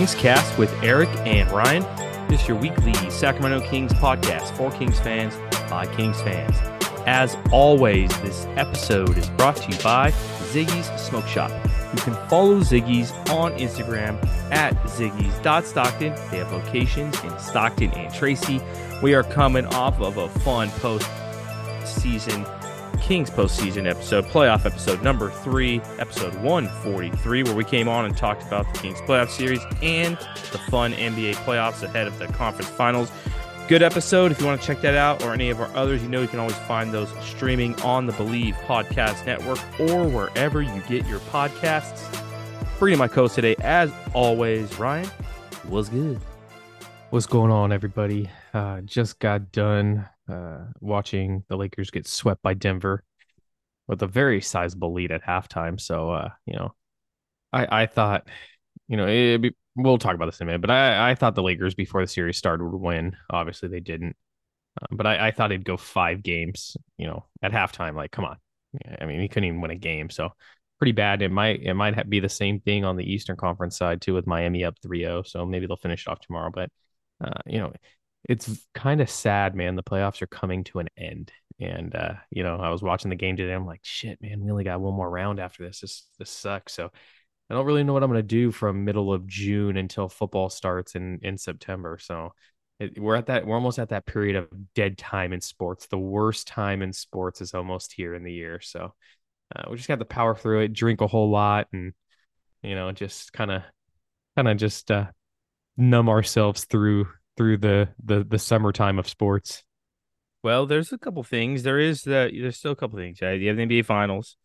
KangzCast with Eric and Ryan. This is your weekly Sacramento Kings podcast for Kings fans by Kings fans. As always, this episode is brought to you by Ziggy's Smoke Shop. You can follow Ziggy's on Instagram at Ziggy's.Stockton. They have locations in Stockton and Tracy. We are coming off of a fun post season Kings postseason episode, playoff episode number three, episode 143, where we came on and talked about the Kings playoff series and the fun NBA playoffs ahead of the conference finals. Good episode. If you want to check that out or any of our others, you know you can always find those streaming on the Believe Podcast Network or wherever you get your podcasts. Bringing my co today, as always, Ryan. Was good. What's going on, everybody? Uh, just got done uh, watching the Lakers get swept by Denver with a very sizable lead at halftime. So, uh, you know, I I thought, you know, be, we'll talk about this in a minute, but I I thought the Lakers before the series started would win. Obviously, they didn't. Uh, but I, I thought it'd go five games, you know, at halftime. Like, come on. I mean, he couldn't even win a game. So pretty bad. It might it might be the same thing on the Eastern Conference side too, with Miami up 3-0. So maybe they'll finish it off tomorrow. But uh, you know, it's kind of sad, man. The playoffs are coming to an end. And uh, you know, I was watching the game today. I'm like, shit, man, we only got one more round after this. This this sucks. So I don't really know what I'm gonna do from middle of June until football starts in in September. So it, we're at that we're almost at that period of dead time in sports. The worst time in sports is almost here in the year. So uh, we just got to power through it, drink a whole lot, and you know, just kind of kind of just uh, numb ourselves through through the the the summertime of sports? Well, there's a couple things. There is the there's still a couple things. You have the NBA Finals.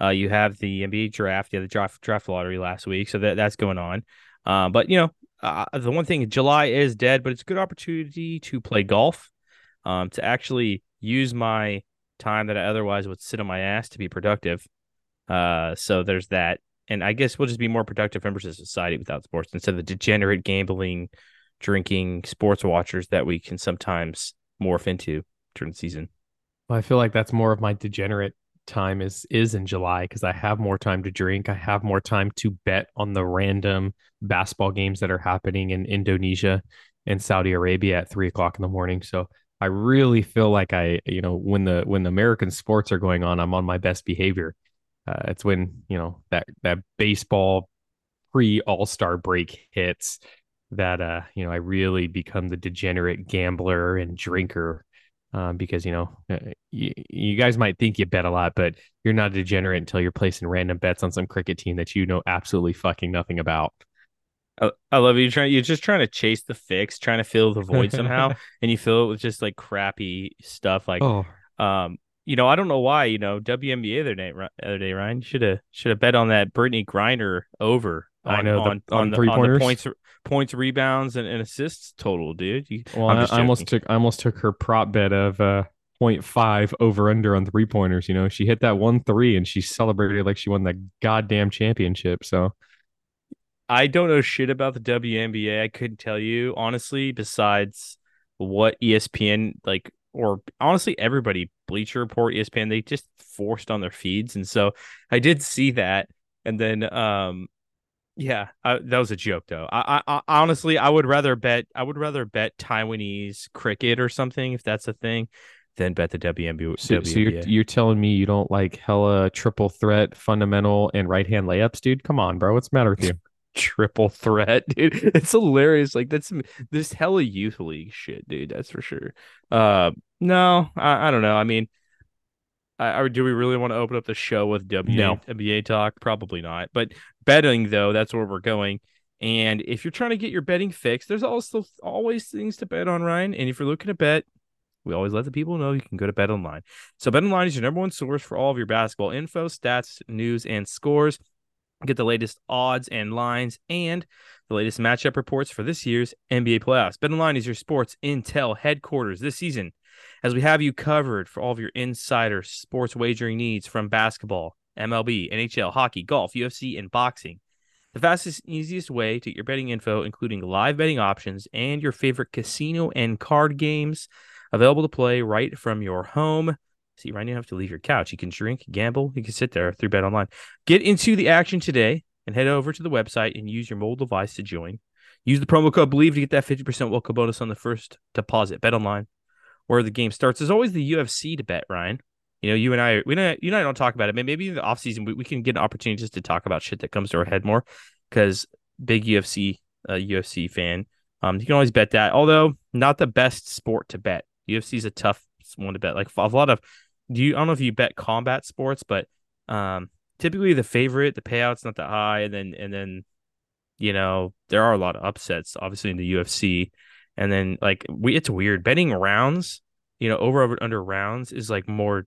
Uh, you have the NBA draft. You have the draft draft lottery last week, so that that's going on. Uh, but you know, uh, the one thing July is dead, but it's a good opportunity to play golf. Um, to actually use my time that I otherwise would sit on my ass to be productive. Uh, so there's that, and I guess we'll just be more productive members of society without sports instead of the degenerate gambling drinking sports watchers that we can sometimes morph into during the season. Well, I feel like that's more of my degenerate time is is in July because I have more time to drink. I have more time to bet on the random basketball games that are happening in Indonesia and Saudi Arabia at three o'clock in the morning. So I really feel like I, you know, when the when the American sports are going on, I'm on my best behavior. Uh, it's when you know that that baseball pre All Star break hits that uh you know I really become the degenerate gambler and drinker um, because you know uh, you, you guys might think you bet a lot, but you're not a degenerate until you're placing random bets on some cricket team that you know absolutely fucking nothing about. I, I love you trying. You're just trying to chase the fix, trying to fill the void somehow, and you fill it with just like crappy stuff. Like, oh. um, you know, I don't know why. You know, WNBA the other day, other day, Ryan should have should have bet on that Brittney Griner over. On, I know on, the, on, on, the, three on the points points, rebounds, and, and assists total, dude. You, well, I, I almost took I almost took her prop bet of uh 0.5 over under on three pointers. You know, she hit that one three and she celebrated like she won the goddamn championship. So I don't know shit about the WNBA. I couldn't tell you honestly, besides what ESPN like or honestly everybody Bleacher Report, ESPN, they just forced on their feeds. And so I did see that. And then um yeah, I, that was a joke though. I, I, I, honestly, I would rather bet. I would rather bet Taiwanese cricket or something if that's a thing, than bet the WNBA. So, so you're you're telling me you don't like hella triple threat, fundamental, and right hand layups, dude? Come on, bro. What's the matter with you? triple threat, dude. It's hilarious. Like that's this hella youth league shit, dude. That's for sure. Uh, no, I, I don't know. I mean, I, do we really want to open up the show with WNBA no. talk? Probably not. But betting, though, that's where we're going. And if you're trying to get your betting fixed, there's also always things to bet on, Ryan. And if you're looking to bet, we always let the people know you can go to Bet Online. So Bet Online is your number one source for all of your basketball info, stats, news, and scores. Get the latest odds and lines and the latest matchup reports for this year's NBA playoffs. BetOnline is your sports intel headquarters this season, as we have you covered for all of your insider sports wagering needs from basketball, MLB, NHL, hockey, golf, UFC, and boxing. The fastest and easiest way to get your betting info, including live betting options and your favorite casino and card games available to play right from your home. See, now you have to leave your couch. You can drink, gamble, you can sit there through Bet Online. Get into the action today and head over to the website and use your mobile device to join. Use the promo code Believe to get that 50% welcome bonus on the first deposit. Bet Online, where the game starts. There's always the UFC to bet, Ryan. You know, you and I, we don't, you and I don't talk about it. Maybe in the offseason, we, we can get an opportunity just to talk about shit that comes to our head more because big UFC, uh, UFC fan. Um, you can always bet that, although not the best sport to bet. UFC is a tough one to bet. Like a lot of do you I don't know if you bet combat sports, but um typically the favorite, the payout's not that high, and then and then you know, there are a lot of upsets, obviously in the UFC. And then like we it's weird. Betting rounds, you know, over over under rounds is like more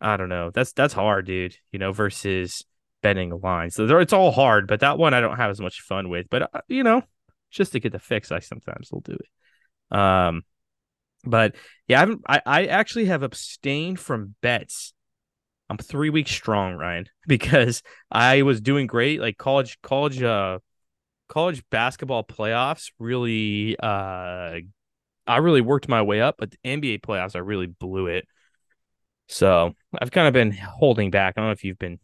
I don't know. That's that's hard, dude, you know, versus betting lines. So it's all hard, but that one I don't have as much fun with. But uh, you know, just to get the fix, I sometimes will do it. Um but yeah, I haven't. I, I actually have abstained from bets. I'm three weeks strong, Ryan, because I was doing great. Like college, college, uh, college basketball playoffs really, uh, I really worked my way up, but the NBA playoffs, I really blew it. So I've kind of been holding back. I don't know if you've been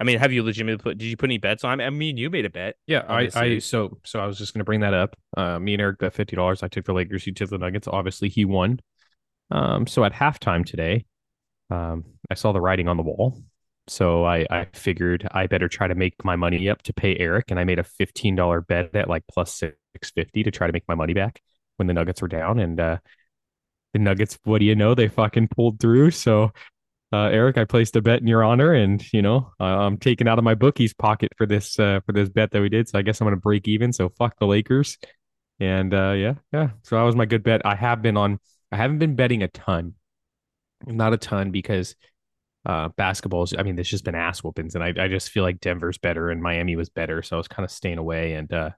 I mean, have you legitimately put? Did you put any bets on? I mean, you made a bet. Yeah, I, I, so so I was just going to bring that up. Uh, me and Eric bet fifty dollars. I took the Lakers. He took the Nuggets. Obviously, he won. Um, so at halftime today, um, I saw the writing on the wall. So I, I figured I better try to make my money up to pay Eric, and I made a fifteen dollar bet at like plus six fifty to try to make my money back when the Nuggets were down. And uh, the Nuggets, what do you know? They fucking pulled through. So uh, Eric, I placed a bet in your honor, and you know I'm taking out of my bookie's pocket for this uh, for this bet that we did. So I guess I'm gonna break even. So fuck the Lakers, and uh, yeah, yeah. So that was my good bet. I have been on. I haven't been betting a ton, not a ton because uh, basketballs. I mean, there's just been ass whoopings, and I I just feel like Denver's better and Miami was better, so I was kind of staying away and. uh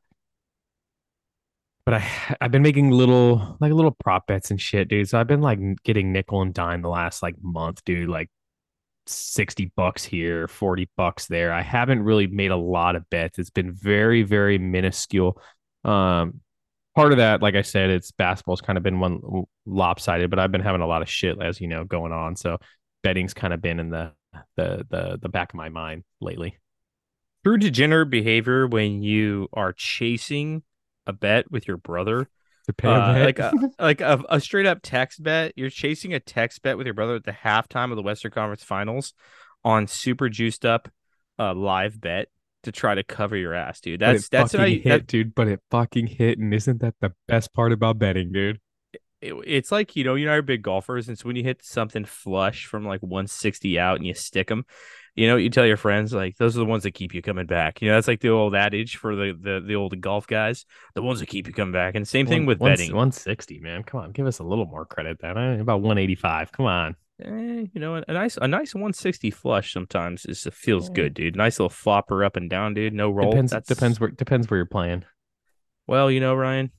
but I I've been making little like little prop bets and shit, dude. So I've been like getting nickel and dime the last like month, dude. Like 60 bucks here, 40 bucks there. I haven't really made a lot of bets. It's been very, very minuscule. Um, part of that, like I said, it's basketball's kind of been one lopsided, but I've been having a lot of shit, as you know, going on. So betting's kind of been in the the the the back of my mind lately. True degenerate behavior when you are chasing a bet with your brother. To pay uh, like a like a, a, straight up text bet. You're chasing a text bet with your brother at the halftime of the Western Conference Finals on super juiced up uh, live bet to try to cover your ass, dude. That's that's what I hit, that, dude. But it fucking hit, and isn't that the best part about betting, dude? It, it's like you know you know you're big golfers, and so when you hit something flush from like 160 out and you stick them, you know, you tell your friends like those are the ones that keep you coming back. You know, that's like the old adage for the the, the old golf guys, the ones that keep you coming back. And same thing with one, betting. 160, man. Come on, give us a little more credit than about 185. Come on. Eh, you know, a nice a nice 160 flush sometimes is feels yeah. good, dude. Nice little flopper up and down, dude. No roll. Depends That's... depends where depends where you're playing. Well, you know, Ryan,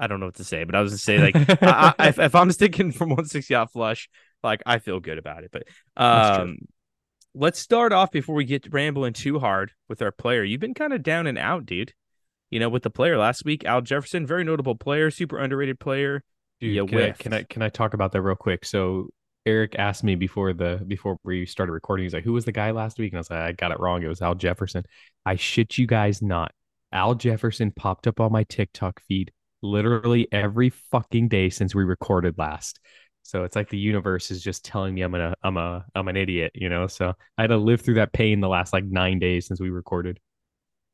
I don't know what to say, but I was to say like I, I, if, if, I'm sticking from 160 out flush, like I feel good about it. But um, let's start off before we get rambling too hard with our player. You've been kind of down and out, dude. You know, with the player last week, Al Jefferson, very notable player, super underrated player. Dude, can I, can I can I talk about that real quick? So Eric asked me before the before we started recording. He's like, "Who was the guy last week?" And I was like, "I got it wrong. It was Al Jefferson." I shit you guys not. Al Jefferson popped up on my TikTok feed literally every fucking day since we recorded last. So it's like the universe is just telling me I'm a I'm a I'm an idiot, you know. So I had to live through that pain the last like nine days since we recorded.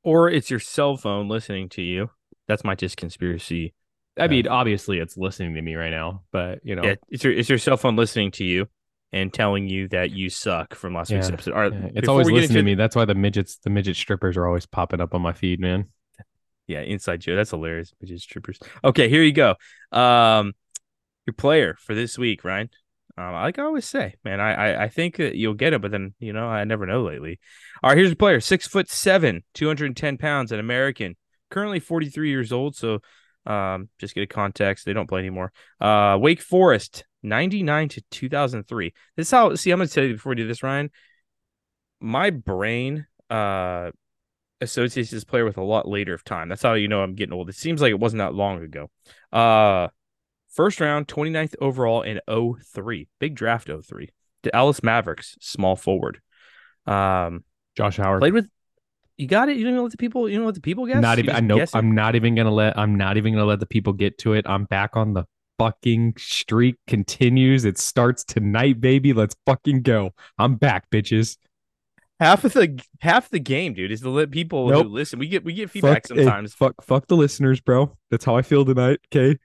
Or it's your cell phone listening to you. That's my just conspiracy. I mean, obviously it's listening to me right now, but you know, yeah, it's your it's your cell phone listening to you and telling you that you suck from last yeah, week's episode. All right, yeah. It's always listening to me. That's why the midgets, the midget strippers are always popping up on my feed, man. Yeah, inside joke. That's hilarious. Which is troopers. Okay, here you go. Um, your player for this week, Ryan. Um, like I always say, man, I, I, I think that you'll get it, but then you know I never know lately. All right, here's your player: six foot seven, two hundred and ten pounds, an American, currently forty three years old. So, um, just get a context. They don't play anymore. Uh, Wake Forest, ninety nine to two thousand three. This is how. See, I'm gonna tell you before we do this, Ryan. My brain, uh, associates this player with a lot later of time. That's how you know I'm getting old. It seems like it wasn't that long ago. Uh first round, 29th overall in 03. Big draft 03. The Dallas Mavericks, small forward. Um Josh Howard played with you got it. You don't let the people. You don't let the people guess. Not even. I know. I'm not even gonna let. I'm not even gonna let the people get to it. I'm back on the fucking streak. Continues. It starts tonight, baby. Let's fucking go. I'm back, bitches. Half of the half the game, dude, is to let people Nope. who listen. We get we get feedback Fuck, hey, sometimes. fuck, fuck the listeners, bro. That's how I feel tonight. Okay.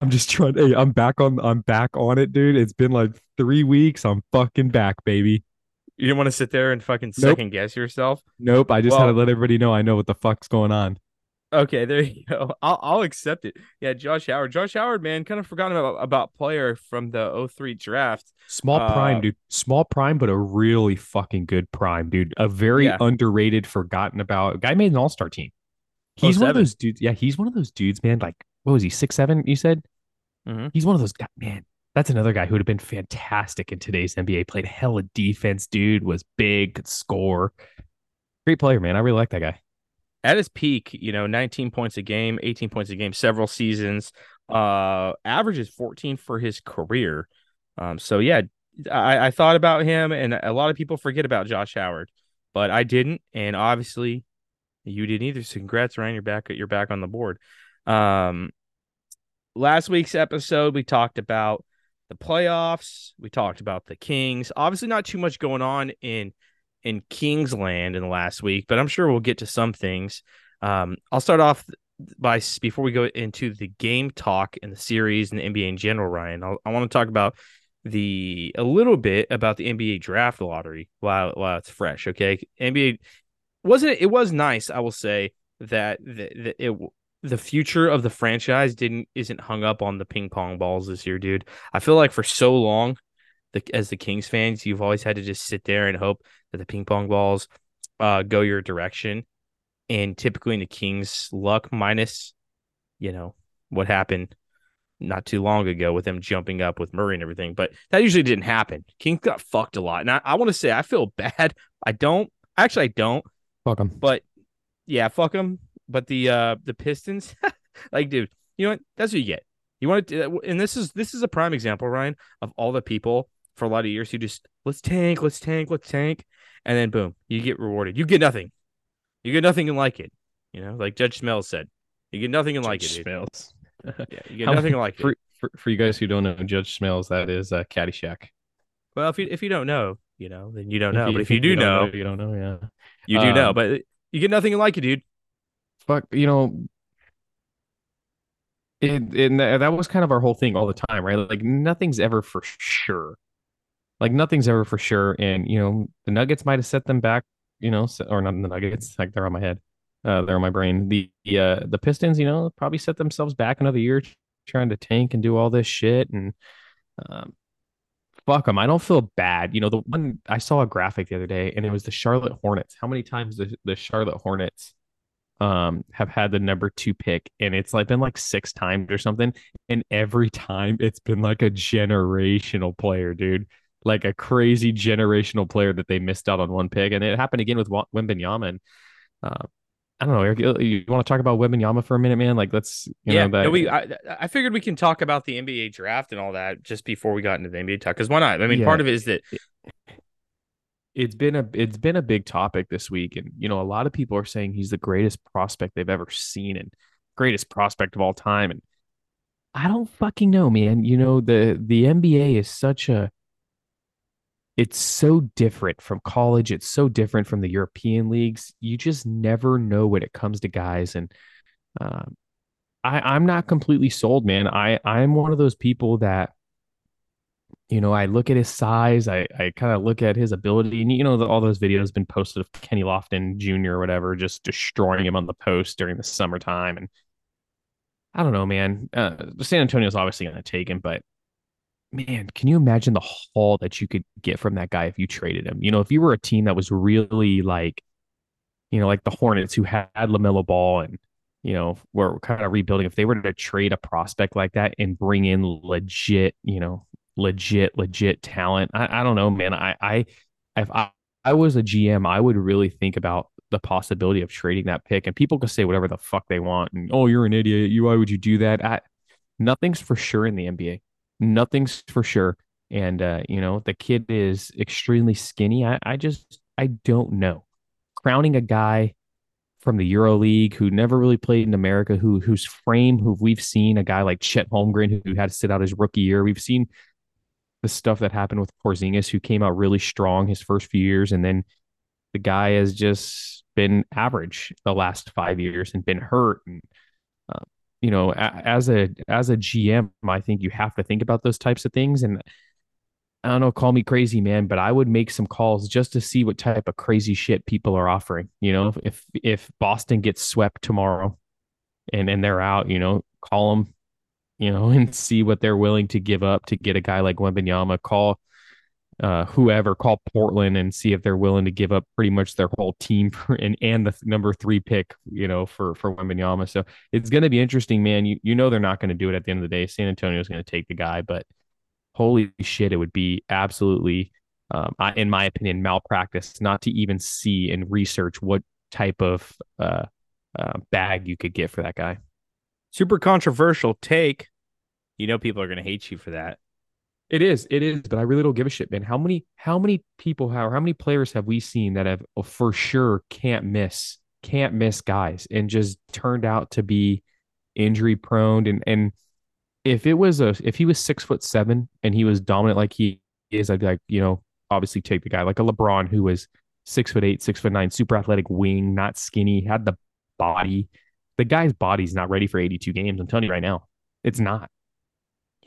I'm just trying. Hey, I'm back on. I'm back on it, dude. It's been like three weeks. I'm fucking back, baby. You didn't want to sit there and fucking Nope. second guess yourself. Nope. I just had to let everybody know I know what the fuck's going on. Okay, there you go. I'll I'll accept it. Yeah, Josh Howard. Josh Howard, man, kind of forgotten about about player from the 03 draft. Small Uh, prime, dude. Small prime, but a really fucking good prime, dude. A very Yeah. underrated, forgotten about guy made an all star team. He's one of those dudes. Yeah, he's one of those dudes, man. Like, what was he? Six seven? You said Mhm. he's one of those guys. Man, that's another guy who would have been fantastic in today's NBA. Played hell hella defense, dude. Was big, could score. Great player, man. I really like that guy. At his peak, you know, 19 points a game, 18 points a game, several seasons. Uh, averages 14 for his career. Um, so yeah, I, I thought about him, and a lot of people forget about Josh Howard, but I didn't, and obviously you didn't either. So congrats, Ryan. You're back. You're back on the board. Um, last week's episode we talked about the playoffs. We talked about the Kings. Obviously, not too much going on in in Kingsland in the last week, but I'm sure we'll get to some things. Um, I'll start off by before we go into the game talk and the series and the NBA in general. Ryan, I'll, I want to talk about the a little bit about the NBA draft lottery while while it's fresh. Okay, NBA wasn't it was nice. I will say that the, the it the future of the franchise didn't isn't hung up on the ping pong balls this year, dude. I feel like for so long, the as the Kings fans, you've always had to just sit there and hope that the ping pong balls uh go your direction. And typically in the Kings luck minus, you know, what happened not too long ago with them jumping up with Murray and everything. But that usually didn't happen. Kings got fucked a lot. And I, I want to say I feel bad. I don't actually I don't, Fuck them. but yeah, fuck them. But the uh the Pistons, like, dude, you know what? That's what you get. You want to, and this is this is a prime example, Ryan, of all the people for a lot of years you just let's tank, let's tank, let's tank, and then boom, you get rewarded. You get nothing. You get nothing and like it. You know, like Judge Smails said, you get nothing and like it. Dude. Smails. Yeah, you get How- nothing like for, it. for for you guys who don't know, Judge Smails, that is uh, Caddyshack. Well, if you if you don't know, you know, then you don't If know. but if you do don't know, you don't know. Yeah. you do know. Um, But you get nothing and like it, dude. fuck you know it, and that was kind of our whole thing all the time right like nothing's ever for sure like nothing's ever for sure and you know the nuggets might have set them back you know or not in the nuggets like they're on my head uh they're on my brain. The the, uh, the pistons you know probably set themselves back another year trying to tank and do all this shit and um fuck them i don't feel bad. You know the one i saw a graphic the other day and it was the charlotte hornets. How many times the, the charlotte hornets um have had the number two pick and it's like been like six times or something and every time it's been like a generational player dude like a crazy generational player that they missed out on one pick and it happened again with Wembanyama and uh I don't know Eric you, you want to talk about Wembanyama for a minute man like let's you yeah, know that no, we. I, I figured we can talk about the NBA draft and all that just before we got into the NBA talk. Because why not? I mean, Yeah. part of it is that it's been a it's been a big topic this week and you know a lot of people are saying he's the greatest prospect they've ever seen and greatest prospect of all time and I don't fucking know man you know the the NBA is such a it's so different from college it's so different from the European leagues you just never know when it comes to guys and um I I'm not completely sold man I I'm one of those people that you know, I look at his size, I, I kind of look at his ability, and you know, the, all those videos been posted of Kenny Lofton Jr. or whatever, just destroying him on the post during the summertime. And I don't know, man. Uh, San Antonio's obviously going to take him, but man, can you imagine the haul that you could get from that guy if you traded him? You know, if you were a team that was really like, you know, like the Hornets who had LaMelo Ball and, you know, were kind of rebuilding, if they were to trade a prospect like that and bring in legit, you know, legit, legit talent, I, I don't know, man. I, I, if I, I was a GM, I would really think about the possibility of trading that pick. And people can say whatever the fuck they want. And, oh, you're an idiot. You, why would you do that? I, nothing's for sure in the NBA nothing's for sure. And uh, you know, the kid is extremely skinny. I, I just I don't know. Crowning a guy from the Euro League who never really played in America, who whose frame, who we've seen, a guy like Chet Holmgren who had to sit out his rookie year. We've seen the stuff that happened with Porzingis, who came out really strong his first few years, and then the guy has just been average the last five years and been hurt. And you know, as a as a GM, I think you have to think about those types of things. And I don't know, call me crazy, man, but I would make some calls just to see what type of crazy shit people are offering. You know, if if Boston gets swept tomorrow, and and they're out, you know, call them, you know, and see what they're willing to give up to get a guy like Wembanyama. Call uh, whoever call Portland and see if they're willing to give up pretty much their whole team for, and and the number three pick, you know, for for Wembanyama. So it's going to be interesting, man. You you know they're not going to do it at the end of the day. San Antonio is going to take the guy, but holy shit, it would be absolutely, um, in my opinion, malpractice not to even see and research what type of uh, uh, bag you could get for that guy. Super controversial take. You know, people are going to hate you for that. It is, it is, but I really don't give a shit, man. How many, how many people, how, how many players have we seen that have oh, for sure can't miss, can't miss guys, and just turned out to be injury prone? And and if it was a, if he was six foot seven and he was dominant like he is, I'd be like, you know, obviously take the guy like a LeBron who was six foot eight, six foot nine, super athletic wing, not skinny, had the body. The guy's body's not ready for 82 games. I'm telling you right now, it's not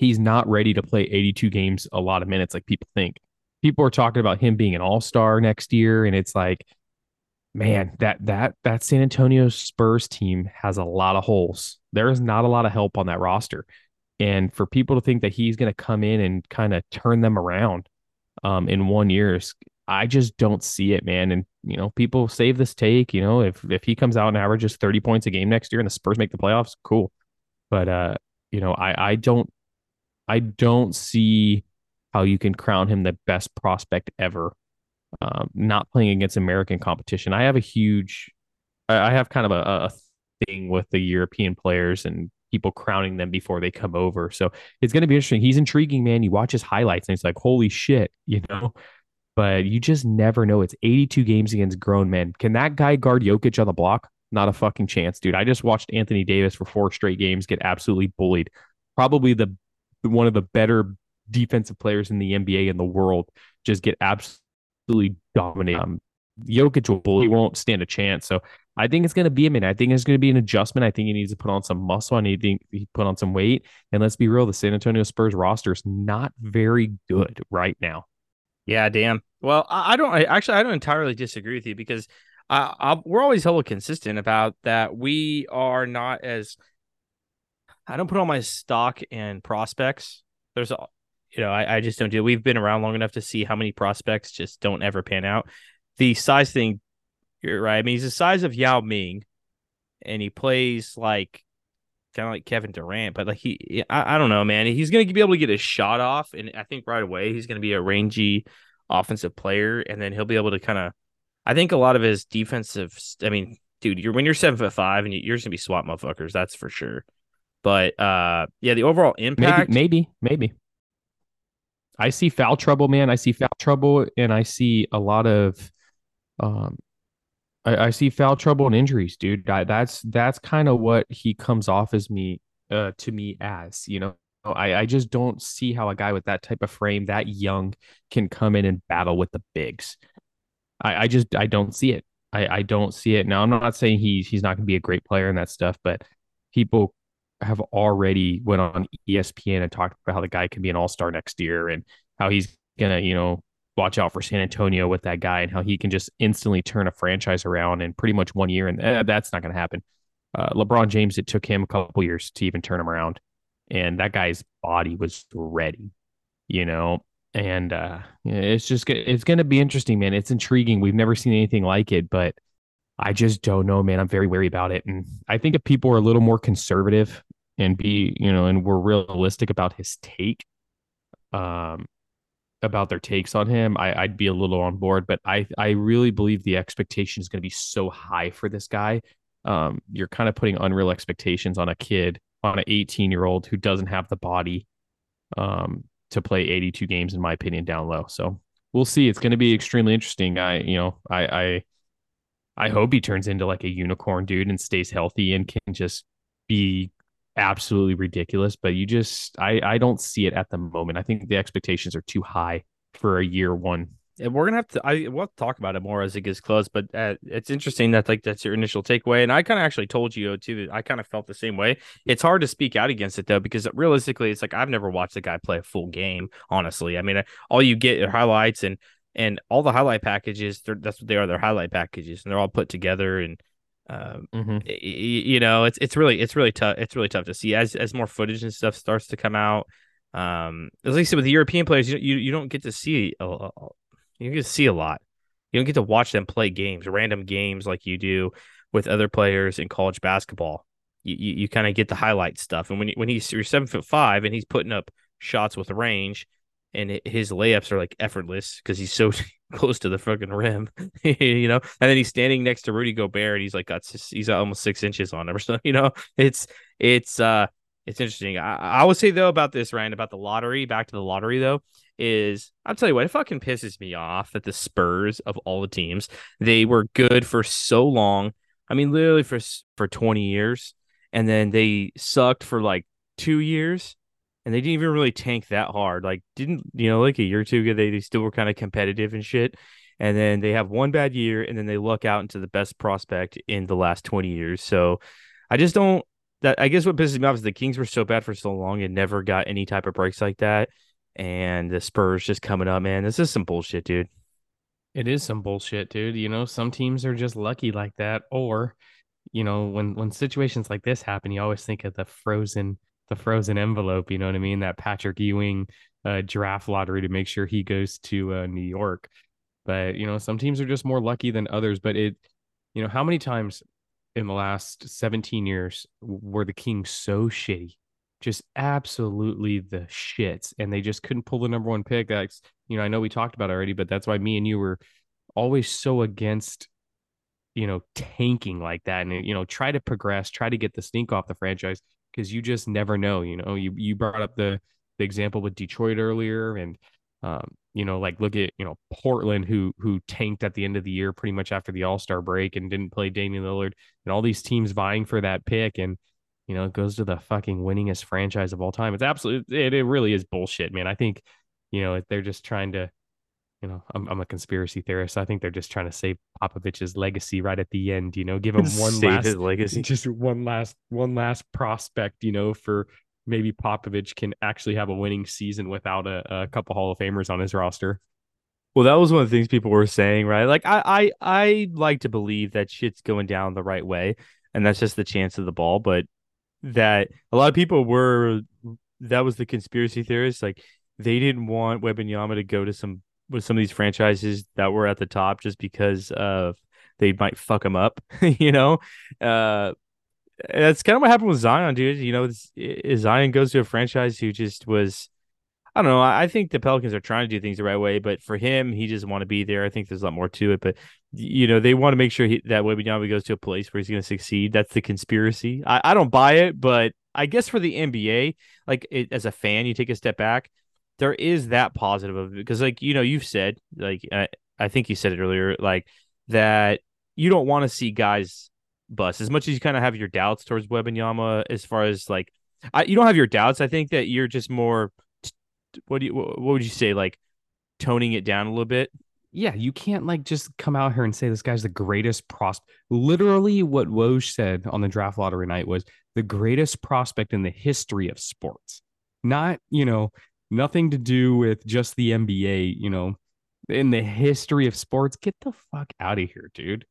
he's not ready to play 82 games a lot of minutes like people think. People are talking about him being an all-star next year and it's like man, that that that San Antonio Spurs team has a lot of holes. There is not a lot of help on that roster. And for people to think that he's going to come in and kind of turn them around um, in one year, I just don't see it, man. And you know, people save this take. You know, if if he comes out and averages thirty points a game next year and the Spurs make the playoffs, cool. But uh, you know, I I don't I don't see how you can crown him the best prospect ever. Um, not playing against American competition. I have a huge, I have kind of a, a thing with the European players and people crowning them before they come over. So it's going to be interesting. He's intriguing, man. You watch his highlights and it's like, holy shit, you know. But you just never know. It's 82 games against grown men. Can that guy guard Jokic on the block? Not a fucking chance, dude. I just watched Anthony Davis for four straight games get absolutely bullied. Probably the one of the better defensive players in the NBA in the world just get absolutely dominated. Um, Jokic will, he won't stand a chance. So I think it's going to be, I mean, I think it's going to be an adjustment. I think he needs to put on some muscle. I need to put on some weight. And let's be real, the San Antonio Spurs roster is not very good right now. Yeah, damn. Well, I, don't I, actually, I don't entirely disagree with you because I, we're always hella consistent about that. We are not as I don't put all my stock in prospects. There's you know, I, I just don't do. It. We've been around long enough to see how many prospects just don't ever pan out. The size thing, you're right. I mean, he's the size of Yao Ming, and he plays like kind of like Kevin Durant, but like he, I, I don't know, man. He's gonna be able to get his shot off, and I think right away he's gonna be a rangy offensive player, and then he'll be able to kind of. I think a lot of his defensive. I mean, dude, you're when you're seven foot five and you're just gonna be swat motherfuckers. That's for sure. But uh, yeah, the overall impact. Maybe, maybe, maybe. I see foul trouble, man. I see foul trouble, and I see a lot of, um, I, I see foul trouble and injuries, dude. I, that's that's kind of what he comes off as me, uh, to me as. You know, I I just don't see how a guy with that type of frame, that young, can come in and battle with the bigs. I I just I don't see it. I I don't see it. Now I'm not saying he's he's not going to be a great player and that stuff, but people have already went on ESPN and talked about how the guy can be an all-star next year and how he's gonna, you know, watch out for San Antonio with that guy and how he can just instantly turn a franchise around in pretty much one year. And eh, that's not gonna happen. Uh, LeBron James, it took him a couple years to even turn him around, and that guy's body was ready. you know, and uh, it's just it's to be interesting, man. It's intriguing. We've never seen anything like it, but I just don't know, man. I'm very wary about it, and I think if people are a little more conservative and be, you know, and we're realistic about his take, um, about their takes on him, I, would be a little on board. But I, I really believe the expectation is going to be so high for this guy. Um, you're kind of putting unreal expectations on a kid, on an 18 year old who doesn't have the body, um, to play 82 games, in my opinion, down low. So we'll see. It's going to be extremely interesting. I, you know, I, I, I hope he turns into like a unicorn dude and stays healthy and can just be absolutely ridiculous. But you just, I, I don't see it at the moment. I think the expectations are too high for a year one and we're gonna have to I we'll talk about it more as it gets close, but uh, it's interesting that like that's your initial takeaway, and I kind of actually told you too that I kind of felt the same way. It's hard to speak out against it though because realistically, it's like I've never watched a guy play a full game. Honestly, I mean, all you get are highlights and and all the highlight packages. That's what they are. They're highlight packages, and they're all put together and. Um, mm-hmm. you know, it's it's really it's really tough. It's really tough to see as as more footage and stuff starts to come out. Um, at least with the European players, you you, you don't get to see a, a, you get to see a lot. You don't get to watch them play games, random games like you do with other players in college basketball. You you, you kind of get the highlight stuff. And when he, when he's you're seven foot five and he's putting up shots with range, and it, his layups are like effortless because he's so close to the fucking rim, you know. And then he's standing next to Rudy Gobert, and he's like got he's almost six inches on him or something. You know, it's it's uh it's interesting. I, I would say though about this, Ryan, about the lottery. Back to the lottery though is I'll tell you what, it fucking pisses me off that the Spurs of all the teams, they were good for so long. I mean, literally for for 20 years, and then they sucked for like two years, and they didn't even really tank that hard. Like, didn't you know, like a year or two ago, they, they still were kind of competitive and shit. And then they have one bad year, and then they luck out into the best prospect in the last 20 years. So I just don't. That I guess what pisses me off is the Kings were so bad for so long and never got any type of breaks like that and the Spurs just coming up, man. This is some bullshit, dude. It is some bullshit, dude. You know, some teams are just lucky like that. Or, you know, when when situations like this happen, you always think of the frozen the frozen envelope. You know what I mean? That Patrick Ewing uh, draft lottery to make sure he goes to uh, New York. But you know, some teams are just more lucky than others. But it, you know, how many times in the last 17 years were the Kings so shitty just absolutely the shits and they just couldn't pull the number one pick that's you know i know we talked about already but that's why me and you were always so against you know tanking like that and you know try to progress try to get the stink off the franchise because you just never know you know you you brought up the the example with detroit earlier and um you know like look at you know portland who who tanked at the end of the year pretty much after the all-star break and didn't play damian lillard and all these teams vying for that pick and you know, it goes to the fucking winningest franchise of all time. It's absolutely, it, it really is bullshit, man. I think, you know, they're just trying to, you know, I'm, I'm a conspiracy theorist. I think they're just trying to save Popovich's legacy right at the end. You know, give him one last legacy, just one last, one last prospect. You know, for maybe Popovich can actually have a winning season without a, a couple Hall of Famers on his roster. Well, that was one of the things people were saying, right? Like, I, I, I like to believe that shit's going down the right way, and that's just the chance of the ball. But that a lot of people were that was the conspiracy theorists like they didn't want Wembanyama to go to some with some of these franchises that were at the top just because of they might fuck them up, you know. Uh, that's kind of what happened with Zion, dude. You know, Zion goes to a franchise who just was I don't know. I think the Pelicans are trying to do things the right way, but for him, he doesn't want to be there. I think there's a lot more to it, but you know, they want to make sure he, that Wembanyama goes to a place where he's going to succeed. That's the conspiracy. I, I don't buy it, but I guess for the NBA, like it, as a fan, you take a step back. There is that positive of it because, like you know, you've said, like I, I think you said it earlier, like that you don't want to see guys bust as much as you kind of have your doubts towards Wembanyama as far as like I, you don't have your doubts. I think that you're just more what do you what would you say like toning it down a little bit? Yeah, you can't like just come out here and say this guy's the greatest prospect. Literally, what Woj said on the draft lottery night was the greatest prospect in the history of sports. Not, you know, nothing to do with just the NBA, you know, in the history of sports. Get the fuck out of here, dude.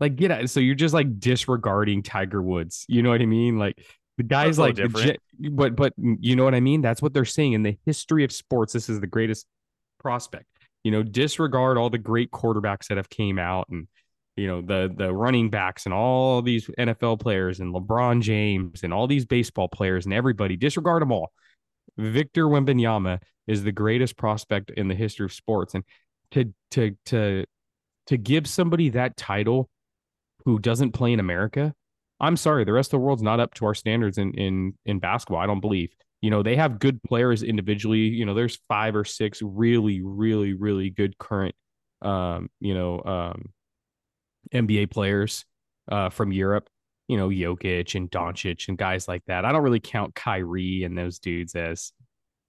Like, get out. So you're just like disregarding Tiger Woods. You know what I mean? Like, The guys like the, but but you know what I mean. That's what they're saying in the history of sports. This is the greatest prospect. You know, disregard all the great quarterbacks that have came out and you know the the running backs and all these NFL players and LeBron James and all these baseball players and everybody. Disregard them all. Victor Wembanyama is the greatest prospect in the history of sports, and to to to to give somebody that title who doesn't play in America, I'm sorry, the rest of the world's not up to our standards in in in basketball. I don't believe. You know, they have good players individually. You know, there's five or six really, really, really good current, um, you know, um, NBA players uh, from Europe. You know, Jokic and Doncic and guys like that. I don't really count Kyrie and those dudes as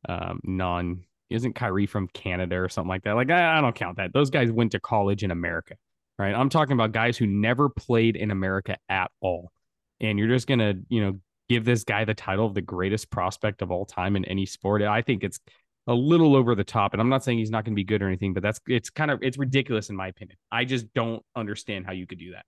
um, non. Isn't Kyrie from Canada or something like that? Like I, I don't count that. Those guys went to college in America right? I'm talking about guys who never played in America at all. And you're just going to, you know, give this guy the title of the greatest prospect of all time in any sport. I think it's a little over the top. And I'm not saying he's not going to be good or anything, but that's it's kind of it's ridiculous in my opinion. I just don't understand how you could do that.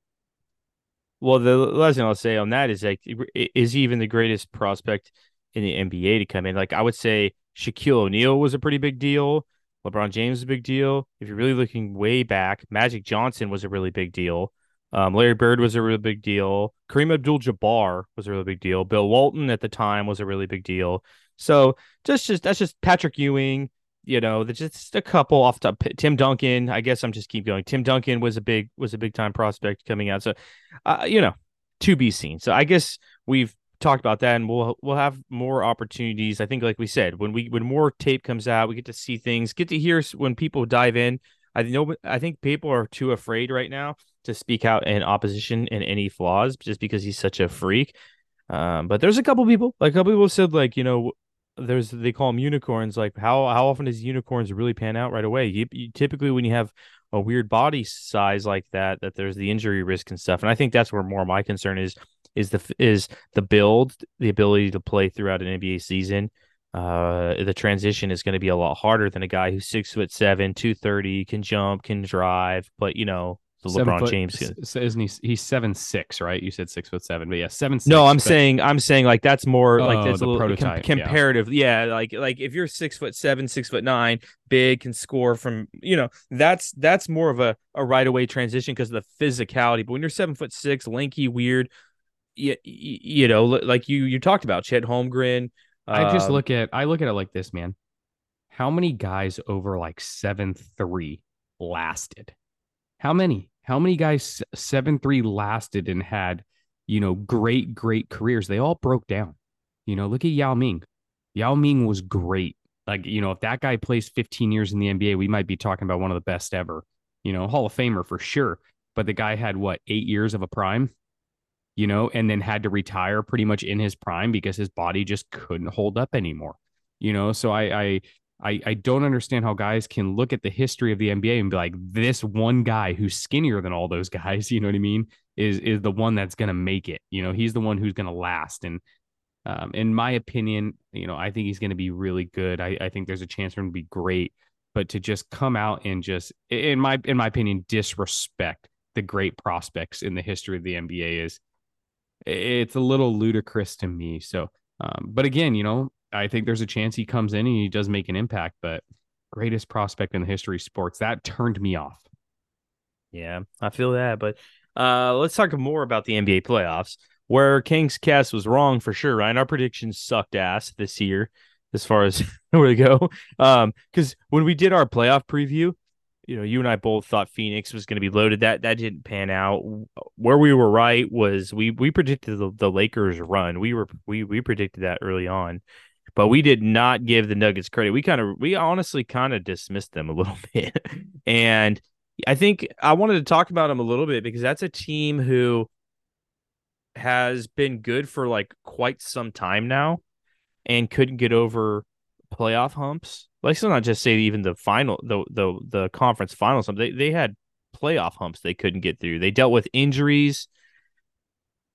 Well, the last thing I'll say on that is like, is he even the greatest prospect in the NBA to come in? Like, I would say Shaquille O'Neal was a pretty big deal. LeBron James is a big deal. If you're really looking way back, Magic Johnson was a really big deal. Um, Larry Bird was a really big deal. Kareem Abdul-Jabbar was a really big deal. Bill Walton at the time was a really big deal. So just just that's just Patrick Ewing. You know, there's just a couple off top. Tim Duncan. I guess I'm just keep going. Tim Duncan was a big was a big time prospect coming out. So, uh, you know, to be seen. So I guess we've talked about that and we'll we'll have more opportunities i think like we said when we when more tape comes out we get to see things get to hear when people dive in i know i think people are too afraid right now to speak out in opposition in any flaws just because he's such a freak um, but there's a couple people like a couple people said like you know there's they call them unicorns like how how often does unicorns really pan out right away you, you typically when you have a weird body size like that that there's the injury risk and stuff and i think that's where more my concern is is the is the build, the ability to play throughout an NBA season. Uh, the transition is going to be a lot harder than a guy who's six foot seven, two thirty, can jump, can drive, but you know the LeBron foot, James. Isn't he? He's seven six, right? You said six foot seven, but yeah, seven. Six, no, I'm but... saying I'm saying like that's more oh, like that's a little prototype, com- comparative. Yeah. yeah, like like if you're six foot seven, six foot nine, big, can score from you know that's that's more of a a right away transition because of the physicality. But when you're seven foot six, lanky, weird, you, you know, like you you talked about Chet Holmgren. I just um, look at I look at it like this, man. How many guys over like seven three lasted? How many? How many guys seven three lasted and had you know great great careers? They all broke down. You know, look at Yao Ming. Yao Ming was great. Like you know, if that guy plays 15 years in the NBA, we might be talking about one of the best ever. You know, Hall of Famer for sure. But the guy had what eight years of a prime you know, and then had to retire pretty much in his prime because his body just couldn't hold up anymore. You know, so I I I, I don't understand how guys can look at the history of the NBA and be like, this one guy who's skinnier than all those guys, you know what I mean, is is the one that's gonna make it. You know, he's the one who's gonna last. And um, in my opinion, you know, I think he's gonna be really good. I, I think there's a chance for him to be great. But to just come out and just in my in my opinion, disrespect the great prospects in the history of the NBA is it's a little ludicrous to me. So, um, but again, you know, I think there's a chance he comes in and he does make an impact, but greatest prospect in the history of sports that turned me off. Yeah, I feel that. But uh, let's talk more about the NBA playoffs, where KangzCast was wrong for sure, right? Our predictions sucked ass this year as far as where to go. Um, because when we did our playoff preview, you know, you and I both thought Phoenix was going to be loaded. That that didn't pan out. Where we were right was we we predicted the, the Lakers run. We were we we predicted that early on, but we did not give the Nuggets credit. We kind of we honestly kind of dismissed them a little bit, and I think I wanted to talk about them a little bit because that's a team who has been good for like quite some time now, and couldn't get over playoff humps Like, let's not just say even the final the the the conference finals they they had playoff humps they couldn't get through. They dealt with injuries,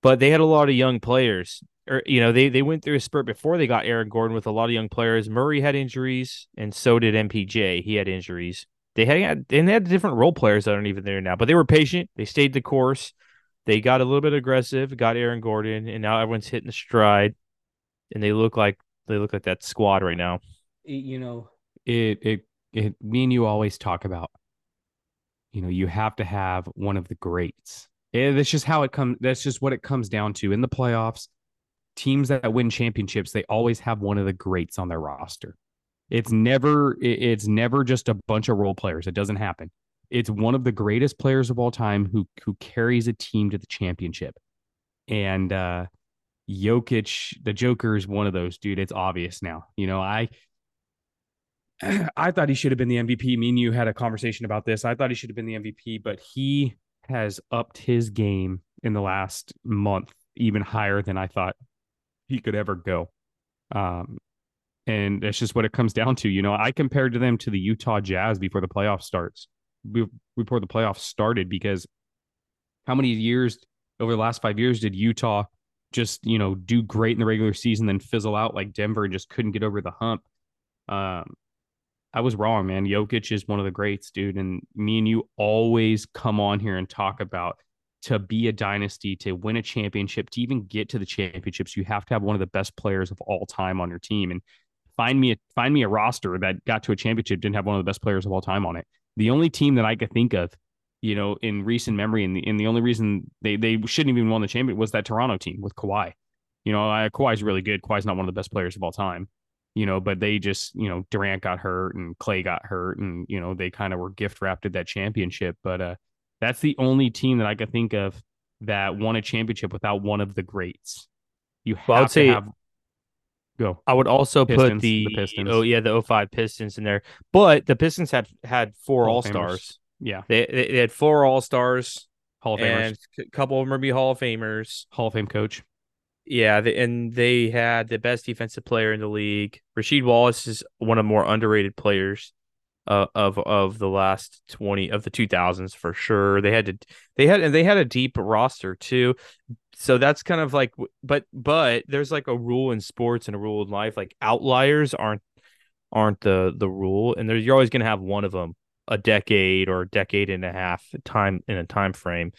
but they had a lot of young players. Or er, you know, they they went through a spurt before they got Aaron Gordon with a lot of young players. Murray had injuries, and so did MPJ. He had injuries. They had and they had different role players that aren't even there now, but they were patient. They stayed the course. they got a little bit aggressive, got Aaron Gordon, and now everyone's hitting the stride, and they look like they look like that squad right now. You know, it it it me and you always talk about. You know, you have to have one of the greats. And that's just how it comes. That's just what it comes down to in the playoffs. Teams that win championships, they always have one of the greats on their roster. It's never it's never just a bunch of role players. It doesn't happen. It's one of the greatest players of all time who who carries a team to the championship. And uh Jokic, the Joker is one of those, dude. It's obvious now. You know, I I thought he should have been the MVP. Me and you had a conversation about this. I thought he should have been the MVP, but he has upped his game in the last month even higher than I thought he could ever go. Um, and that's just what it comes down to. You know, I compared to them to the Utah Jazz before the playoff starts, before the playoffs started, because how many years over the last five years did Utah just, you know, do great in the regular season, then fizzle out like Denver and just couldn't get over the hump? Um, I was wrong, man. Jokic is one of the greats, dude. And me and you always come on here and talk about to be a dynasty, to win a championship, to even get to the championships, you have to have one of the best players of all time on your team. And find me a find me a roster that got to a championship didn't have one of the best players of all time on it. The only team that I could think of, you know, in recent memory, and the, and the only reason they they shouldn't even won the championship was that Toronto team with Kawhi. You know, I, Kawhi's really good. Kawhi's not one of the best players of all time, you know, but they just, you know, Durant got hurt and Klay got hurt, and you know they kind of were gift wrapped at that championship. But uh, that's the only team that I could think of that won a championship without one of the greats. You have well, to say, have Go. I would also Pistons, put the, the, Pistons. Oh yeah, the 05 Pistons in there. But the Pistons had had four All Stars. Yeah, they, they, they had four All Stars. Hall of Famers. a couple of them are be Hall of Famers. Hall of Fame coach. Yeah, they, and they had the best defensive player in the league. Rasheed Wallace is one of the more underrated players uh, of of the last 20 of the 2000s for sure. They had to they had and they had a deep roster too. So that's kind of like but but there's like a rule in sports and a rule in life like outliers aren't aren't the the rule. And there's you're always going to have one of them a decade or a decade and a half time in a time frame.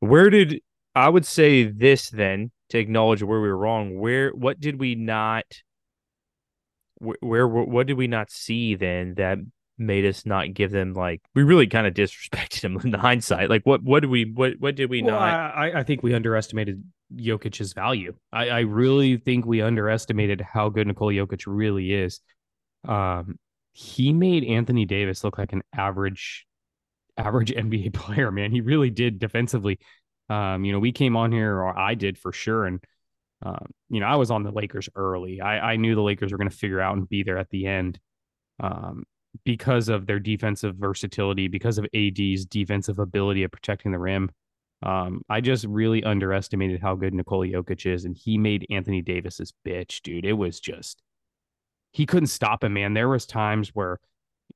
Where did i would say this then to acknowledge where we were wrong where what did we not where, where what did we not see then that made us not give them like we really kind of disrespected them in the hindsight. Like what what did we what what did we well, not? I, I think we underestimated Jokic's value. I, I really think we underestimated how good Nikola Jokic really is. Um, he made Anthony Davis look like an average average NBA player. Man, he really did defensively. Um, you know, we came on here, or I did for sure, and um, you know, I was on the Lakers early. I, I knew the Lakers were going to figure out and be there at the end. Um, because of their defensive versatility, because of AD's defensive ability at protecting the rim. Um, I just really underestimated how good Nikola Jokic is, and he made Anthony Davis's bitch, dude. It was just he couldn't stop him, man. There was times where,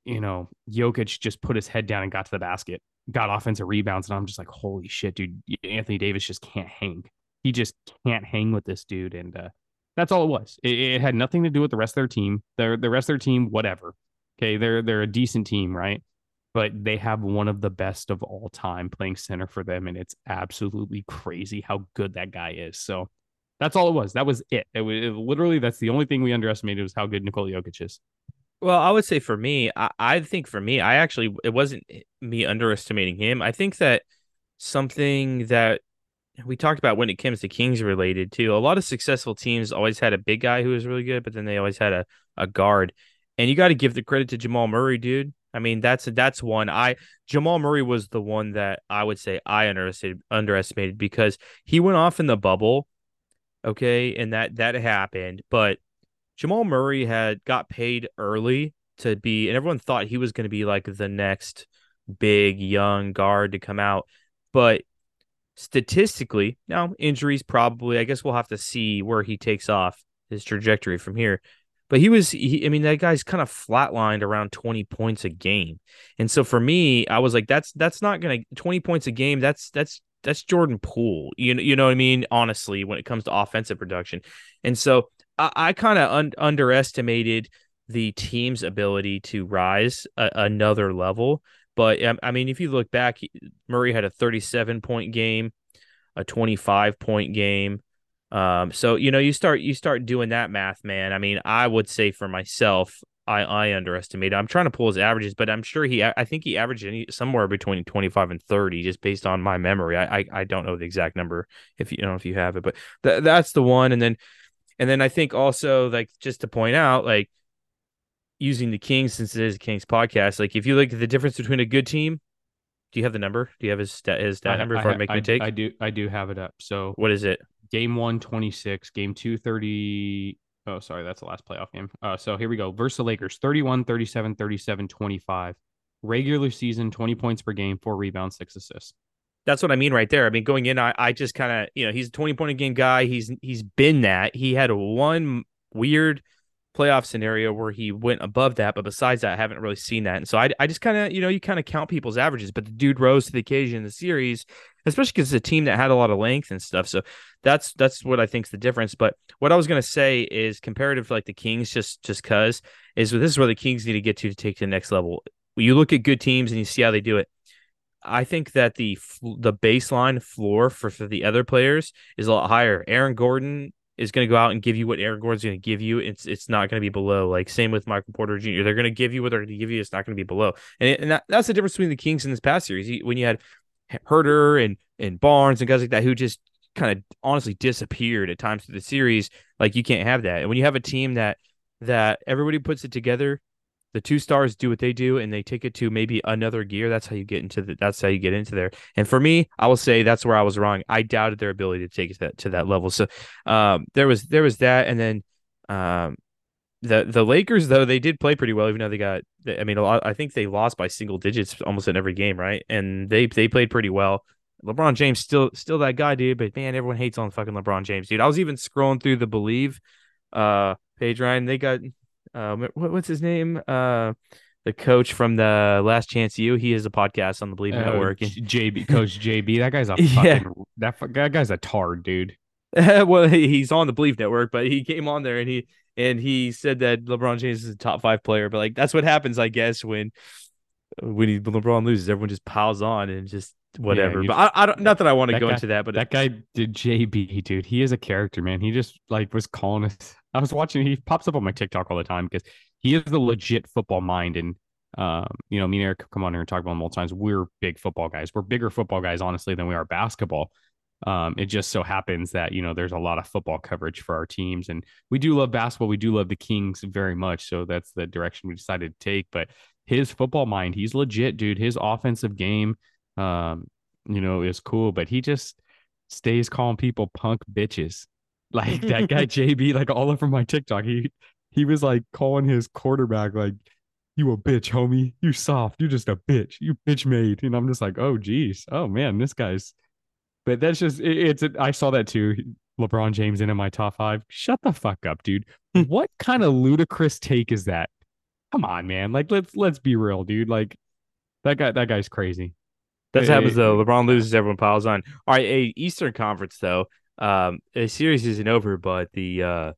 you know, Jokic just put his head down and got to the basket, got offensive rebounds, and I'm just like, holy shit, dude. Anthony Davis just can't hang. He just can't hang with this dude, and uh, that's all it was. It, it, had nothing to do with the rest of their team. The the rest of their team, whatever. Okay, they're they're a decent team, right? But they have one of the best of all time playing center for them, and it's absolutely crazy how good that guy is. So that's all it was. That was it. It was it, literally that's the only thing we underestimated was how good Nikola Jokic is. Well, I would say for me, I, I think for me, I actually it wasn't me underestimating him. I think that something that we talked about when it comes to Kings related too. A lot of successful teams always had a big guy who was really good, but then they always had a, a guard. And you got to give the credit to Jamal Murray, dude. I mean, that's that's one. I Jamal Murray was the one that I would say I underestimated underestimated because he went off in the bubble, okay, and that that happened. But Jamal Murray had got paid early to be, and everyone thought he was going to be like the next big young guard to come out. But statistically, now injuries probably. I guess we'll have to see where he takes off his trajectory from here. But he was, he, I mean, that guy's kind of flatlined around 20 points a game. And so for me, I was like, that's, that's not to 20 points a game. That's, that's, that's Jordan Poole. You know, you know what I mean? Honestly, when it comes to offensive production. And so I, I kind of un- underestimated the team's ability to rise a- another level. But um, I mean, if you look back, Murray had a 37 point game. a 25 point game. Um, so you know, you start you start doing that math, man. I mean, I would say for myself, I I underestimated. I'm trying to pull his averages, but I'm sure he I think he averaged any, somewhere between 25 and 30 just based on my memory. I, I I don't know the exact number if you, you know if you have it, but th- that's the one. And then and then I think also like just to point out like using the Kings since it is a Kings podcast, like if you look at the difference between a good team, do you have the number? Do you have his stat his stat number before I, I make I, take? I do I do have it up. So what is it? Game one 26 game two 30 oh sorry that's the last playoff game uh, so here we go versus the lakers 31 37 37 25 regular season 20 points per game four rebounds six assists that's what I mean right there. I mean, going in, I, I just kind of, you know, he's a 20 point a game guy. He's he's been that. He had one weird playoff scenario where he went above that, but besides that, I haven't really seen that. And so I, I just kind of, you know, you kind of count people's averages, but the dude rose to the occasion in the series, especially because it's a team that had a lot of length and stuff. So that's that's what I think is the difference. But what I was gonna say is comparative to like the Kings, just just cause is this is where the Kings need to get to to take to the next level. You look at good teams and you see how they do it. I think that the the baseline floor for, for the other players is a lot higher. Aaron Gordon is going to go out and give you what Aaron Gordon's going to give you. It's it's not going to be below. Like same with Michael Porter Jr. They're going to give you what they're going to give you. It's not going to be below. And, and that, that's the difference between the Kings in this past series. When you had Huerter and and Barnes and guys like that who just kind of honestly disappeared at times through the series, like you can't have that. And when you have a team that that everybody puts it together the two stars do what they do and they take it to maybe another gear that's how you get into the that's how you get into there. And for me i will say that's where i was wrong. I doubted their ability to take it to that, to that level. So um, there was there was that. And then um, the the lakers though they did play pretty well even though they got i mean a lot, i think they lost by single digits almost in every game right and they they played pretty well lebron james still still that guy dude but man everyone hates on fucking lebron james dude i was even scrolling through the Bleav uh page ryan they got um, what, what's his name? Uh, the coach from the Last Chance U. He has a podcast on the Bleav uh, Network. JB, Coach JB. That guy's a fucking, yeah. that, that guy's a tard, dude. well, he's on the Bleav Network, but he came on there and he and he said that LeBron James is a top five player. But like that's what happens, I guess, when when he, LeBron loses, everyone just piles on and just whatever. Yeah, but I, I don't. Not that I want to go guy, into that, but that it, guy did JB, dude. He is a character, man. He just like was calling us. I was watching. He pops up on my TikTok all the time because he is the legit football mind. And um, you know, me and Eric come on here and talk about him all the times. We're big football guys. We're bigger football guys, honestly, than we are basketball. Um, it just so happens that you know there's a lot of football coverage for our teams, and we do love basketball. We do love the Kings very much, so that's the direction we decided to take. But his football mind, he's legit, dude. His offensive game, um, you know, is cool, but he just stays calling people punk bitches. Like that guy JB, like all over my TikTok. He he was like calling his quarterback like you a bitch, homie. You soft. You just a bitch. You bitch made. And I'm just like, oh geez. Oh man, this guy's but that's just it, it's a, I saw that too. LeBron James in my top five. Shut the fuck up, dude. Hmm. what kind of ludicrous take is that? Come on, man. Like let's let's be real, dude. Like that guy that guy's crazy. That's hey, happens though. LeBron loses, everyone piles on. All right, a Eastern Conference though. Um, the series isn't over, but the uh,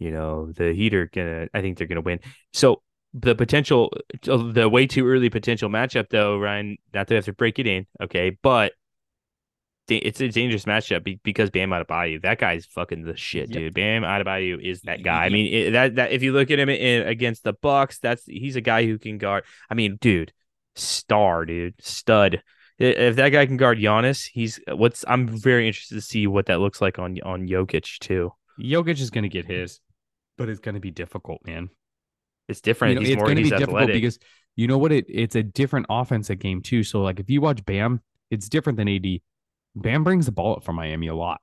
you know, the Heat are gonna. I think they're gonna win. So the potential, the way too early potential matchup though, Ryan. Not that have to break it in, okay, but it's a dangerous matchup because Bam Adebayo, that guy's fucking the shit, yep. dude. Bam Adebayo is that guy. I mean, it, that that if you look at him in, against the Bucks, that's he's a guy who can guard. I mean, dude, star, dude, stud if that guy can guard Giannis, he's what's I'm very interested to see what that looks like on on Jokic too. Jokic is going to get his, but it's going to be difficult, man. It's different. You know, it's going to be athletic. difficult because you know what? It it's a different offensive game too. So like if you watch Bam, it's different than AD. Bam brings the ball up for Miami a lot.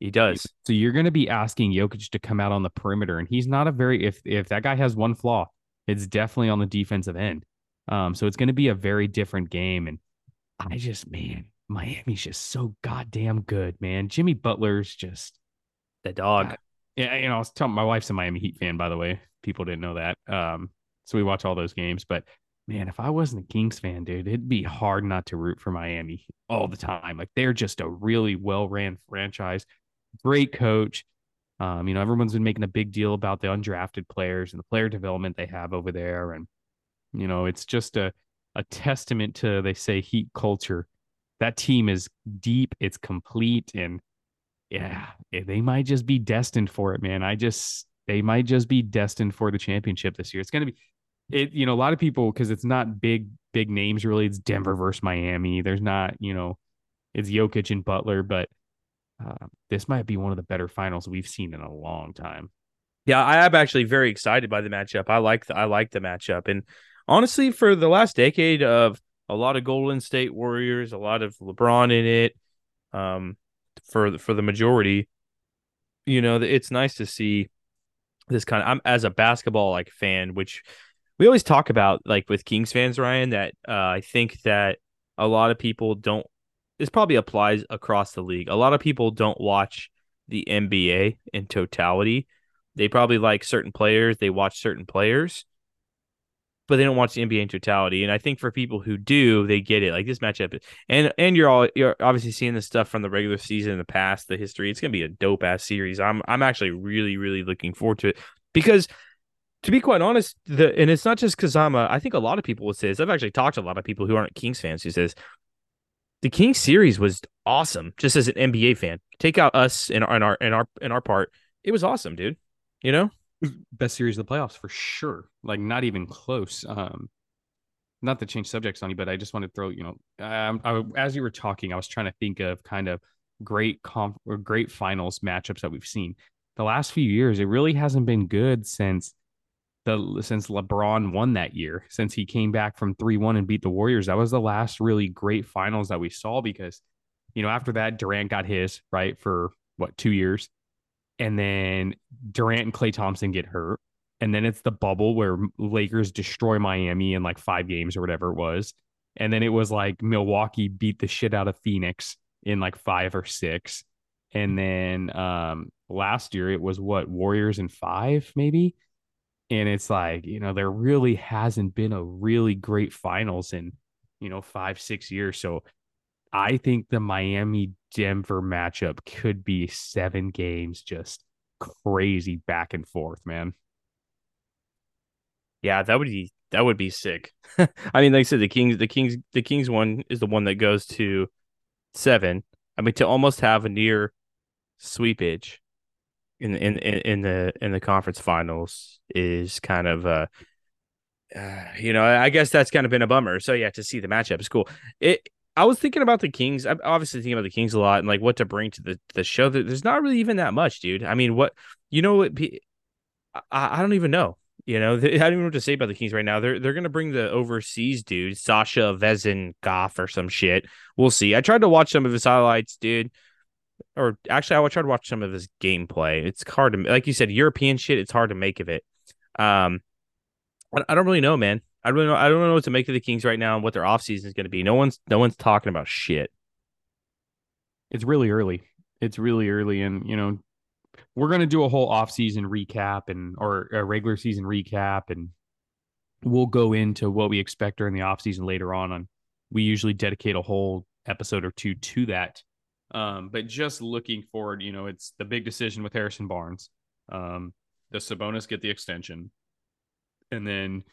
He does. So you're going to be asking Jokic to come out on the perimeter, and he's not a very if if that guy has one flaw, it's definitely on the defensive end. Um, so it's going to be a very different game, and I just, man, Miami's just so goddamn good, man. Jimmy Butler's just the dog. yeah, you know, I was telling my wife's a Miami Heat fan, by the way. People didn't know that. Um, so we watch all those games. But man, if I wasn't a Kings fan, dude, it'd be hard not to root for Miami all the time. Like they're just a really well ran franchise, great coach. Um, you know, everyone's been making a big deal about the undrafted players and the player development they have over there. And, you know, it's just a a testament to they say heat culture that team is deep, it's complete, and yeah, they might just be destined for it, man. I just they might just be destined for the championship this year. It's going to be it. You know, a lot of people because it's not big big names really. It's Denver versus Miami. There's not you know, it's Jokic and Butler, but uh, this might be one of the better finals we've seen in a long time. Yeah, I am actually very excited by the matchup. I like the I like the matchup, and honestly, for the last decade of a lot of Golden State Warriors, a lot of LeBron in it, um, for for the majority, you know, it's nice to see this kind of. I'm as a basketball like fan, which we always talk about, like with Kings fans, Ryan. That uh, I think that a lot of people don't. This probably applies across the league. A lot of people don't watch the NBA in totality they probably like certain players, they watch certain players, but they don't watch the NBA in totality. And I think for people who do, they get it. Like this matchup, and and you're all you're obviously seeing this stuff from the regular season in the past, the history. It's gonna be a dope ass series. I'm I'm actually really really looking forward to it because to be quite honest, the and it's not just because I'm a. I think a lot of people would say this. I've actually talked to a lot of people who aren't Kings fans who says the Kings series was awesome. Just as an NBA fan, take out us in our in our in our part, it was awesome, dude. You know, best series of the playoffs for sure. Like not even close. Um, not to change subjects on you, but I just want to throw, you know, um, I, as you were talking, I was trying to think of kind of great comp or great finals matchups that we've seen. The last few years, it really hasn't been good since the since LeBron won that year, since he came back from 3-1 and beat the Warriors. That was the last really great finals that we saw because, you know, after that, Durant got his, right, for what, two years and then Durant and Klay Thompson get hurt. And then it's the bubble where Lakers destroy Miami in like five games or whatever it was. And then it was like Milwaukee beat the shit out of Phoenix in like five or six. And then um last year it was what Warriors in five, maybe. And it's like, you know, there really hasn't been a really great finals in, you know, five, six years. So I think the Miami Denver matchup could be seven games, just crazy back and forth, man. Yeah, that would be that would be sick. I mean, like I said, the Kings, the Kings, the Kings one is the one that goes to seven. I mean, to almost have a near sweepage in in in, the in the conference finals is kind of uh, uh you know, I guess that's kind of been a bummer. So yeah, to see the matchup is cool. It I was thinking about the Kings. I'm obviously thinking about the Kings a lot and like what to bring to the, the show. There's not really even that much, dude. I mean, what you know what I, I don't even know. You know, I don't even know what to say about the Kings right now. They're they're gonna bring the overseas dude, Sasha Vezin Goff or some shit. We'll see. I tried to watch some of his highlights, dude. Or actually, I tried to watch some of his gameplay. It's hard to, like you said, European shit. It's hard to make of it. Um, I, I don't really know, man. I really know. I don't know what to make of the Kings right now and what their offseason is going to be. No one's no one's talking about shit. It's really early. It's really early, and you know we're going to do a whole offseason recap and or a regular season recap, and we'll go into what we expect during the offseason later on. On we usually dedicate a whole episode or two to that. Um, but just looking forward, you know, it's the big decision with Harrison Barnes. Um, the Sabonis get the extension, and then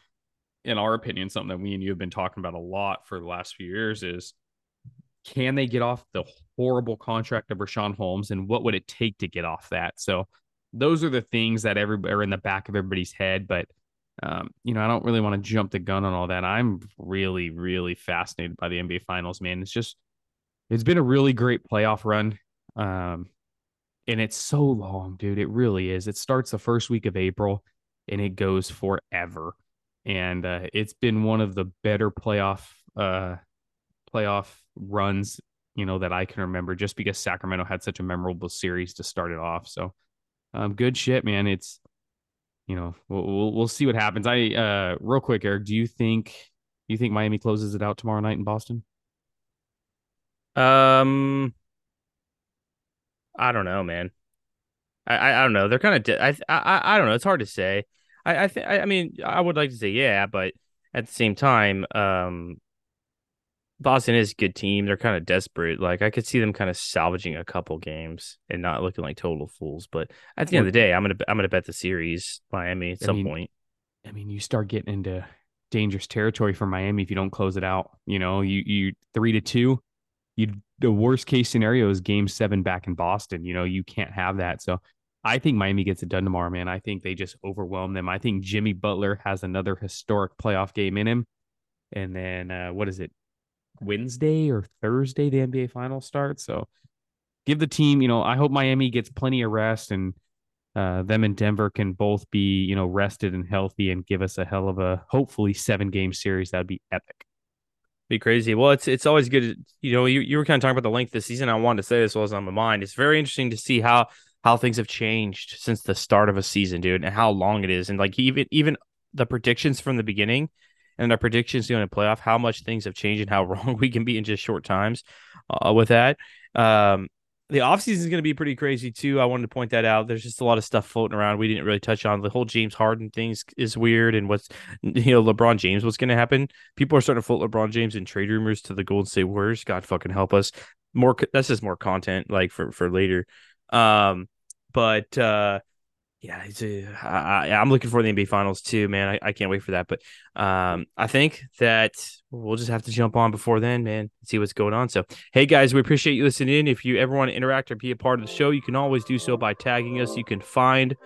in our opinion, something that we and you have been talking about a lot for the last few years is can they get off the horrible contract of Richaun Holmes and what would it take to get off that? So those are the things that everybody are in the back of everybody's head. But um, you know, I don't really want to jump the gun on all that. I'm really, really fascinated by the NBA finals, man. It's just it's been a really great playoff run. Um, and it's so long, dude. It really is. It starts the first week of April and it goes forever and uh, it's been one of the better playoff uh, playoff runs you know that I can remember just because Sacramento had such a memorable series to start it off. So um, good shit, man. It's you know we'll, we'll, we'll see what happens. I uh real quick, Eric, do you think you think Miami closes it out tomorrow night in Boston? Um, I don't know, man. I I, I don't know. They're kind of di- I, I I don't know. It's hard to say. I I, th- I mean I would like to say yeah, but at the same time, um, Boston is a good team. They're kind of desperate. Like I could see them kind of salvaging a couple games and not looking like total fools. But at the end of the day, I'm gonna I'm gonna bet the series Miami at I some mean, point. I mean, you start getting into dangerous territory for Miami if you don't close it out. You know, you you three to two, you the worst case scenario is game seven back in Boston. You know, you can't have that. So I think Miami gets it done tomorrow, man. I think they just overwhelm them. I think Jimmy Butler has another historic playoff game in him. And then uh, what is it? Wednesday or Thursday, the NBA finals start. So give the team, you know, I hope Miami gets plenty of rest and uh, them and Denver can both be, you know, rested and healthy and give us a hell of a hopefully seven game series. That'd be epic. Be crazy. Well, it's it's always good. You know, you, you were kind of talking about the length of the season. I wanted to say this was on my mind. It's very interesting to see how how things have changed since the start of a season, dude, and how long it is. And like even even the predictions from the beginning and our predictions during the playoff, how much things have changed and how wrong we can be in just short times uh, with that. Um, the offseason is going to be pretty crazy too. I wanted to point that out. There's just a lot of stuff floating around we didn't really touch on. The whole James Harden things is weird, and what's you know LeBron James, what's going to happen? People are starting to float LeBron James in trade rumors to the Golden State Warriors. God fucking help us. More that's just more content like for for later. Um, but uh, yeah, it's a, I, I'm looking for the NBA Finals too, man. I, I can't wait for that. But um, I think that we'll just have to jump on before then, man, see what's going on. So, hey guys, we appreciate you listening in. If you ever want to interact or be a part of the show, you can always do so by tagging us. You can find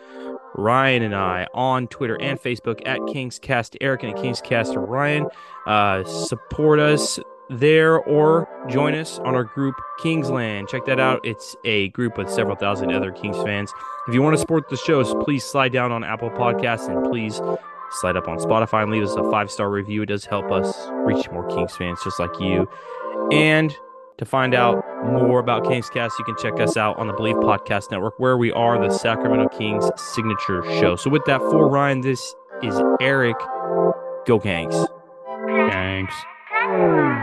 Ryan and I on Twitter and Facebook at KangzCast Eric and at Kingscaster Ryan. Uh, support us there or join us on our group Kingsland. Check that out. It's a group with several thousand other Kings fans. If you want to support the shows, please slide down on Apple Podcasts and please slide up on Spotify and leave us a five star review. It does help us reach more Kings fans just like you. And to find out more about KangzCast, you can check us out on the Bleav Podcast Network, where we are the Sacramento Kings signature show. So, with that, for Ryan, this is Eric. Go Kings. Thanks.